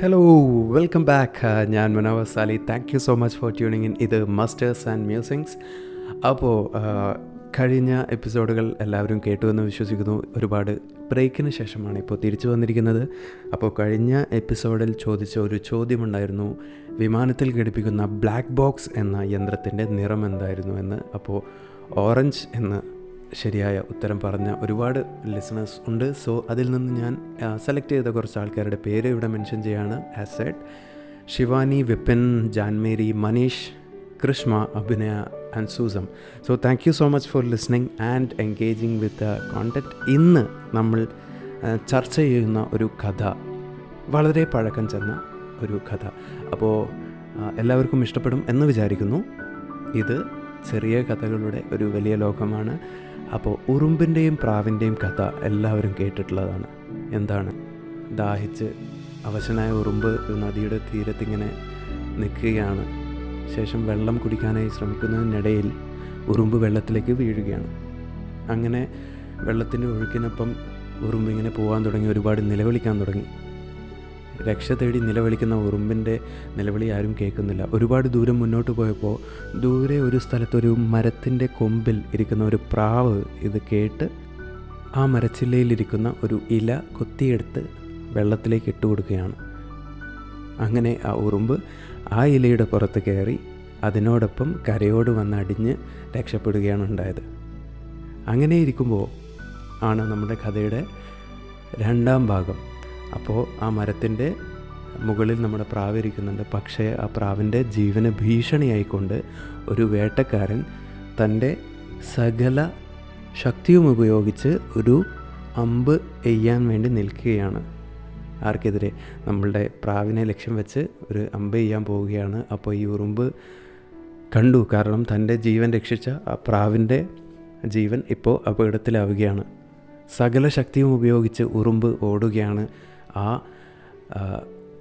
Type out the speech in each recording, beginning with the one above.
Hello welcome back ഞാൻ Manohar Sali thank you so much for tuning in ഇത് musters and musings അപ്പോൾ കഴിഞ്ഞ എപ്പിസോഡുകൾ എല്ലാവരും കേട്ടു എന്ന് വിശ്വസിക്കുന്നു. ഒരുപാട് ബ്രേക്കിന് ശേഷമാണ് ഇപ്പോൾ തിരിച്ചു വന്നിരിക്കുന്നത്. അപ്പോൾ കഴിഞ്ഞ എപ്പിസോഡിൽ ചോദിച്ച ഒരു ചോദ്യമുണ്ടായിരുന്നു. വിമാനത്തിൽ ഘടിപ്പിക്കുന്ന ബ്ലാക്ക് ബോക്സ് എന്ന യന്ത്രത്തിന്റെ നിറം എന്തായിരുന്നു എന്ന്. അപ്പോൾ ഓറഞ്ച് എന്ന് ശരിയായ ഉത്തരം പറഞ്ഞ ഒരുപാട് ലിസണേഴ്സ് ഉണ്ട്. സോ അതിൽ നിന്ന് ഞാൻ സെലക്ട് ചെയ്ത കുറച്ച് ആൾക്കാരുടെ പേര് ഇവിടെ മെൻഷൻ ചെയ്യാണ്. ആസെഡ് Shivani Vipin Janmary Manish Krishma Abhinaya and Susan so thank you so much for listening and engaging with contact ഇന്ന് നമ്മൾ ചർച്ച ചെയ്യുന്ന ഒരു കഥ വളരെ പഴക്കം ചെന്ന ഒരു കഥ. അപ്പോൾ എല്ലാവർക്കും ഇഷ്ടപ്പെടും എന്ന് വിചാരിക്കുന്നു. ഇത് ചെറിയ കഥകളുടെ ഒരു വലിയ ലോകമാണ്. അപ്പോൾ ഉറുമ്പിന്റെയും പ്രാവിന്റെയും കഥ എല്ലാവരും കേട്ടിട്ടുള്ളതാണ്. എന്താണ്? ദാഹിച്ച് അവശനായ ഉറുമ്പ് നദിയുടെ തീരത്തിങ്ങനെ നിൽക്കുകയാണ്. ശേഷം വെള്ളം കുടിക്കാനായി ശ്രമിക്കുന്നതിനിടയിൽ ഉറുമ്പ് വെള്ളത്തിലേക്ക് വീഴുകയാണ്. അങ്ങനെ വെള്ളത്തിന്റെ ഒഴുക്കിനൊപ്പം ഉറുമ്പ് ഇങ്ങനെ പോകാൻ തുടങ്ങി ഒരുപാട് നിലവിളിക്കാൻ തുടങ്ങി. രക്ഷ തേടി നിലവിളിക്കുന്ന ഉറുമ്പിന്റെ നിലവിളി ആരും കേൾക്കുന്നില്ല. ഒരുപാട് ദൂരം മുന്നോട്ട് പോയപ്പോൾ ദൂരെ ഒരു സ്ഥലത്തൊരു മരത്തിന്റെ കൊമ്പിൽ ഇരിക്കുന്ന ഒരു പ്രാവ് ഇത് കേട്ട് ആ മരച്ചില്ലയിലിരിക്കുന്ന ഒരു ഇല കൊത്തിയെടുത്ത് വെള്ളത്തിലേക്ക് ഇട്ട് കൊടുക്കുകയാണ്. അങ്ങനെ ആ ഉറുമ്പ് ആ ഇലയുടെ പുറത്ത് കയറി അതിനോടൊപ്പം കരയോട് വന്ന് അടിഞ്ഞ് രക്ഷപ്പെടുകയാണ് ഉണ്ടായത്. അങ്ങനെ ഇരിക്കുമ്പോൾ ആണ് നമ്മുടെ കഥയുടെ രണ്ടാം ഭാഗം. അപ്പോൾ ആ മരത്തിന്റെ മുകളിൽ നമ്മുടെ പ്രാവ് ഇരിക്കുന്നുണ്ട് പക്ഷേ ആ പ്രാവിന്റെ ജീവന് ഭീഷണിയായിക്കൊണ്ട് ഒരു വേട്ടക്കാരൻ തന്റെ സകല ശക്തിയും ഉപയോഗിച്ച് ഒരു അമ്പ് എയ്യാൻ വേണ്ടി നിൽക്കുകയാണ്. ആർക്കെതിരെ? നമ്മളുടെ പ്രാവിനെ ലക്ഷ്യം വെച്ച് ഒരു അമ്പ് ചെയ്യാൻ പോവുകയാണ്. അപ്പോൾ ഈ ഉറുമ്പ് കണ്ടു. കാരണം തന്റെ ജീവൻ രക്ഷിച്ച ആ പ്രാവിന്റെ ജീവൻ ഇപ്പോൾ അപകടത്തിലാവുകയാണ്. സകല ശക്തിയും ഉപയോഗിച്ച് ഉറുമ്പ് ഓടുകയാണ്. ആ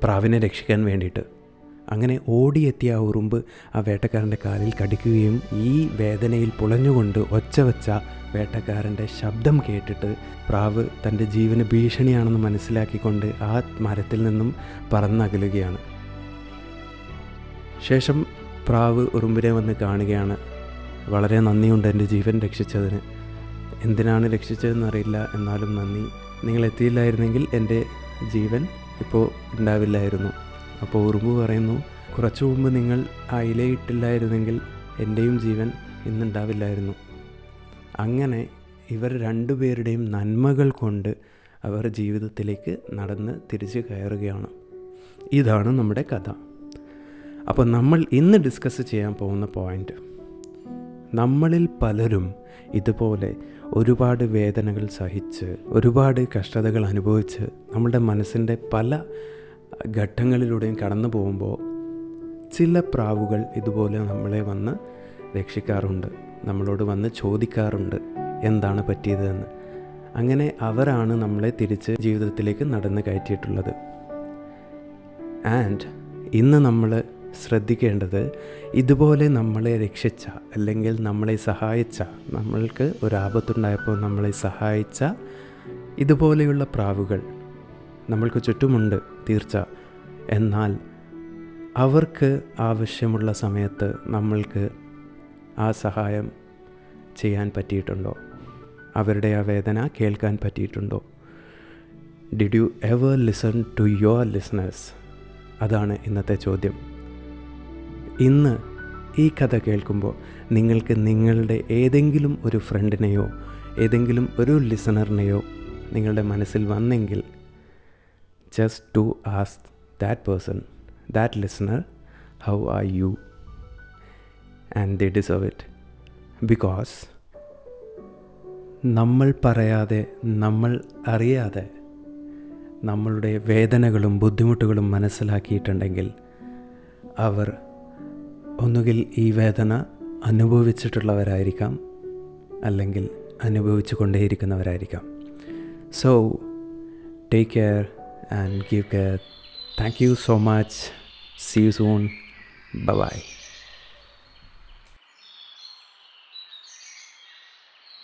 പ്രാവിനെ രക്ഷിക്കാൻ വേണ്ടിയിട്ട്. അങ്ങനെ ഓടിയെത്തിയ ആ ഉറുമ്പ് ആ വേട്ടക്കാരന്റെ കാലിൽ കടിക്കുകയും ഈ വേദനയിൽ പുളഞ്ഞുകൊണ്ട് ഒച്ച വെച്ച വേട്ടക്കാരന്റെ ശബ്ദം കേട്ടിട്ട് പ്രാവ് തന്റെ ജീവന് ഭീഷണിയാണെന്ന് മനസ്സിലാക്കിക്കൊണ്ട് ആ മരത്തിൽ നിന്നും പറന്നകലുകയാണ്. ശേഷം പ്രാവ് ഉറുമ്പിനെ വന്ന് കാണുകയാണ്. വളരെ നന്ദിയുണ്ട് എന്റെ ജീവൻ രക്ഷിച്ചതിന്. എന്തിനാണ് രക്ഷിച്ചതെന്നറിയില്ല. എന്നാലും നന്ദി. നിങ്ങൾ എത്തിയില്ലായിരുന്നെങ്കിൽ എന്റെ ജീവൻ ഇപ്പോൾ ഉണ്ടാവില്ലായിരുന്നു. അപ്പോൾ ഉറുമ്പ് പറയുന്നു കുറച്ചു മുമ്പ് നിങ്ങൾ ആ ഇലയിട്ടില്ലായിരുന്നെങ്കിൽ എന്റെയും ജീവൻ ഇന്നുണ്ടാവില്ലായിരുന്നു. അങ്ങനെ ഇവർ രണ്ടുപേരുടെയും നന്മകൾ കൊണ്ട് അവർ ജീവിതത്തിലേക്ക് നടന്ന് തിരിച്ചു കയറുകയാണ്. ഇതാണ് നമ്മുടെ കഥ. അപ്പോൾ നമ്മൾ ഇന്ന് ഡിസ്കസ് ചെയ്യാൻ പോകുന്ന പോയിന്റ് നമ്മളിൽ പലരും ഇതുപോലെ ഒരുപാട് വേദനകൾ സഹിച്ച് ഒരുപാട് കഷ്ടതകൾ അനുഭവിച്ച് നമ്മുടെ മനസ്സിന്റെ പല ഘട്ടങ്ങളിലൂടെയും കടന്നു പോകുമ്പോൾ ചില പ്രാവുകൾ ഇതുപോലെ നമ്മളെ വന്ന് രക്ഷിക്കാറുണ്ട് നമ്മളോട് വന്ന് ചോദിക്കാറുണ്ട് എന്താണ് പറ്റിയതെന്ന്. അങ്ങനെ അവരാണ് നമ്മളെ തിരിച്ച് ജീവിതത്തിലേക്ക് നടന്ന് കയറ്റിയിട്ടുള്ളത്. ആൻഡ് ഇന്ന് നമ്മൾ ശ്രദ്ധിക്കേണ്ടത് ഇതുപോലെ നമ്മളെ രക്ഷിച്ച അല്ലെങ്കിൽ നമ്മളെ സഹായിച്ച നമ്മൾക്ക് ഒരു ആപത്തുണ്ടായപ്പോൾ നമ്മളെ സഹായിച്ച ഇതുപോലെയുള്ള പ്രാവുകൾ നമ്മൾക്ക് ചുറ്റുമുണ്ട് തീർച്ച. എന്നാൽ അവർക്ക് ആവശ്യമുള്ള സമയത്ത് നമ്മൾക്ക് ആ സഹായം ചെയ്യാൻ പറ്റിയിട്ടുണ്ടോ? അവരുടെ ആ വേദന കേൾക്കാൻ പറ്റിയിട്ടുണ്ടോ? Did you ever listen to your listeners അതാണ് ഇന്നത്തെ ചോദ്യം. ഇന്ന് ഈ കഥ കേൾക്കുമ്പോൾ നിങ്ങൾക്ക് നിങ്ങളുടെ ഏതെങ്കിലും ഒരു ഫ്രണ്ടിനെയോ ഏതെങ്കിലും ഒരു ലിസണറിനെയോ നിങ്ങളുടെ മനസ്സിൽ വന്നെങ്കിൽ just to ask that person that listener how are you and the deserve it because നമ്മൾ പറയാതെ നമ്മൾ അറിയാതെ നമ്മളുടെ വേദനകളും ബുദ്ധിമുട്ടുകളും മനസ്സിലാക്കിയിട്ടുണ്ടെങ്കിൽ അവർ ഒന്നുകിൽ ഈ വേദന അനുഭവിച്ചിട്ടുള്ളവരായിരിക്കാം അല്ലെങ്കിൽ അനുഭവിച്ചു കൊണ്ടേയിരിക്കുന്നവരായിരിക്കാം so take care and give care thank you so much see you soon bye